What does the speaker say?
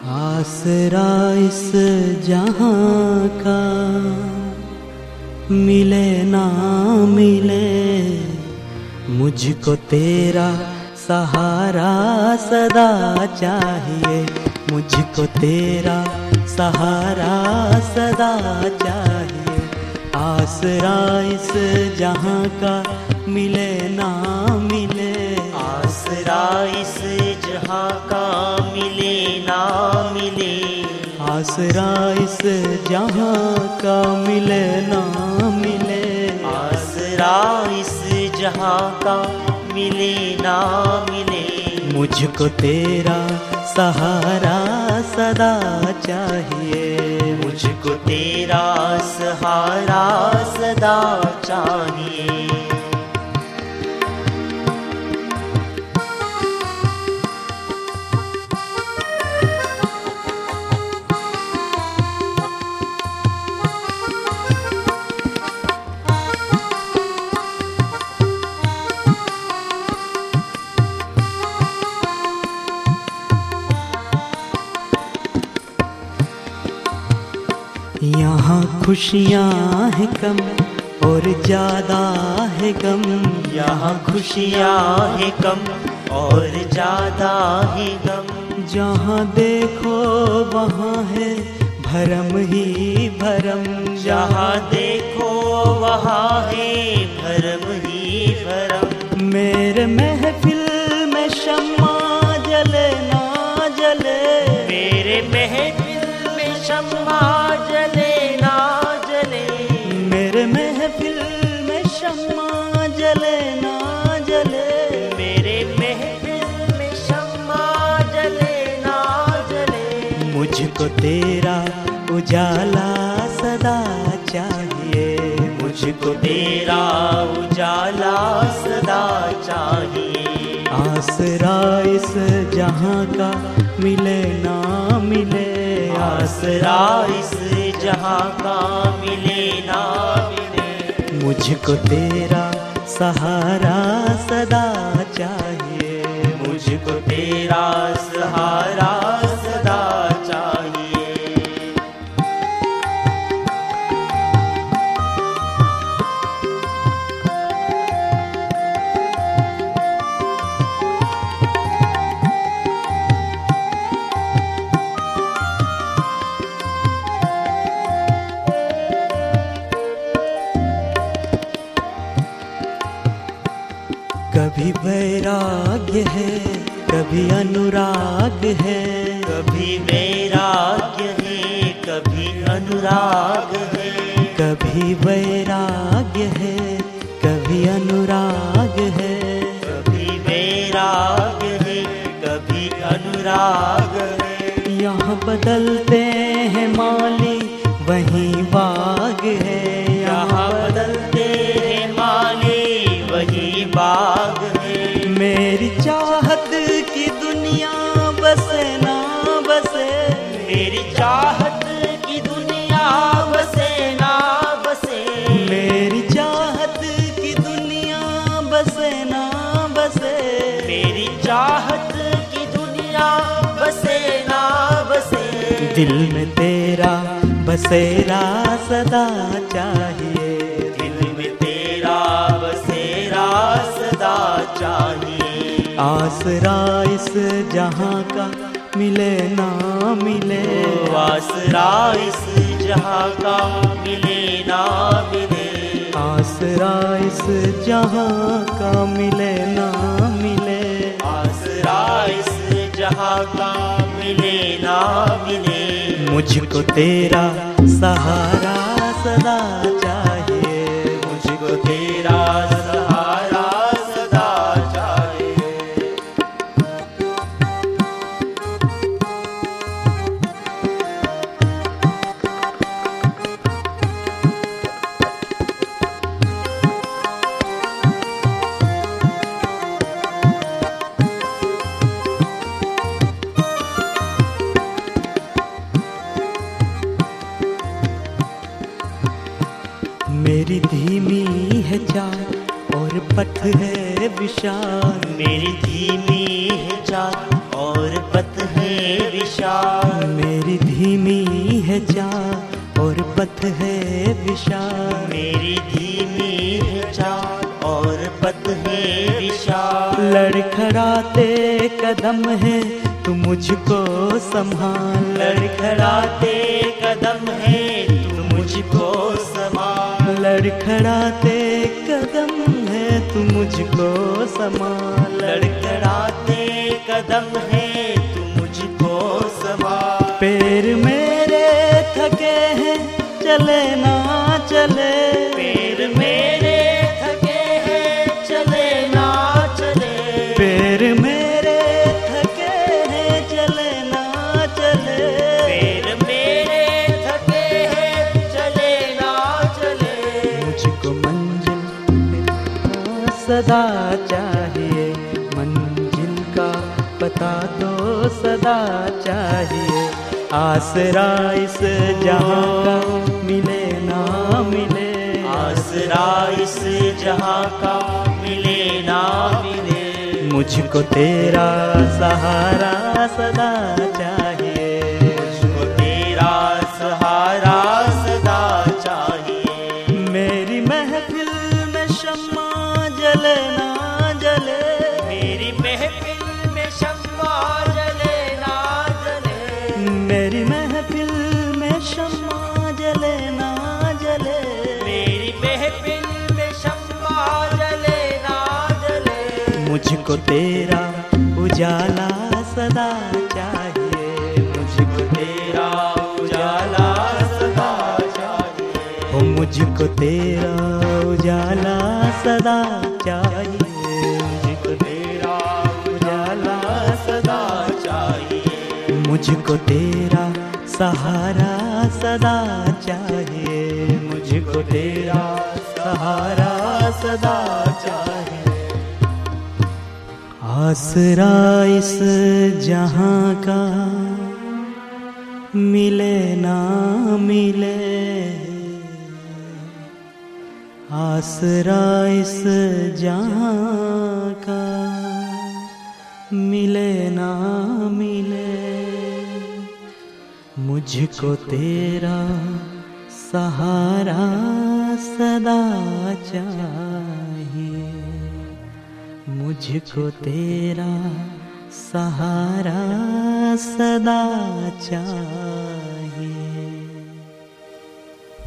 आसरा इस जहाँ का मिले ना मिले, मुझको तेरा सहारा सदा चाहिए, मुझको तेरा सहारा सदा चाहिए। आसरा इस जहाँ का मिले ना मिले, आसरा इस जहाँ का मिले आसरा इस जहाँ का मिले ना मिले। आसरा इस जहाँ का मिले ना मिले। मुझको तेरा सहारा सदा चाहिए। मुझको तेरा सहारा सदा चाहिए। यहाँ खुशियाँ हैं कम और ज़्यादा है गम यहाँ खुशियाँ है कम और ज़्यादा है गम जहाँ देखो वहाँ है भरम ही भरम। जहाँ देखो वहाँ है भरम ही भरम। मेरे महफिल मुझको तेरा उजाला सदा चाहिए। मुझको तेरा उजाला सदा चाहिए। आसरा इस जहाँ का मिले ना मिले। आसरा इस जहाँ का मिले ना मिले। मुझको तेरा सहारा सदा चाहिए। मुझको तेरा वैराग्य है कभी अनुराग है। कभी वैराग्य है कभी अनुराग है। कभी वैराग्य है कभी अनुराग है। कभी वैराग्य है कभी अनुराग है। यहाँ बदलते हैं माली वहीं बाग है। बसे। मेरी चाहत की दुनिया बसे ना बसे। दिल में तेरा बसेरा सदा चाहिए। दिल में तेरा बसेरा सदा चाहिए। आसरा इस जहाँ का मिले ना मिले। आसरा इस जहाँ का मिले ना मिले। आसरा इस जहाँ का मिले ना मुझको तेरा सहारा चाल और पथ है विशाल। मेरी धीमी है चाल और पथ है विशाल। मेरी धीमी है चाल और पथ है विशाल। मेरी धीमी है चाल और पथ है विशाल। लड़खड़ाते कदम है तू मुझको संभाल। लड़खड़ाते कदम है लड़खड़ाते कदम है तू मुझको समा। लड़खड़ाते कदम है तू मुझको समा। पैर मेरे थके हैं, चले ना चले। सदा चाहिए मंजिल का पता तो सदा चाहिए आसरा इस जहाँ का मिले ना मिले। आसरा इस जहाँ का मिले ना मिले। मुझको तेरा सहारा सदा चाहिए मुझको तेरा सहारा सदा चाहिए मेरी महफिल में शम्मा जले ना जले। मेरी महफिल में शम्मा जले ना जले। मेरी महफिल में शम्मा जले ना जले। मेरी महफिल में शम्मा जले ना जले। मुझको तेरा उजाला मुझको तेरा उजाला सदा चाहिए। मुझको तेरा उजाला सदा चाहिए। मुझको तेरा सहारा सदा चाहिए। मुझको तेरा सहारा सदा चाहिए। आसरा इस जहाँ का मिले ना मिले। आसरा इस जहाँ का मिले ना मिले। मुझको तेरा सहारा सदा चाहिए। मुझको तेरा सहारा सदा चाहिए।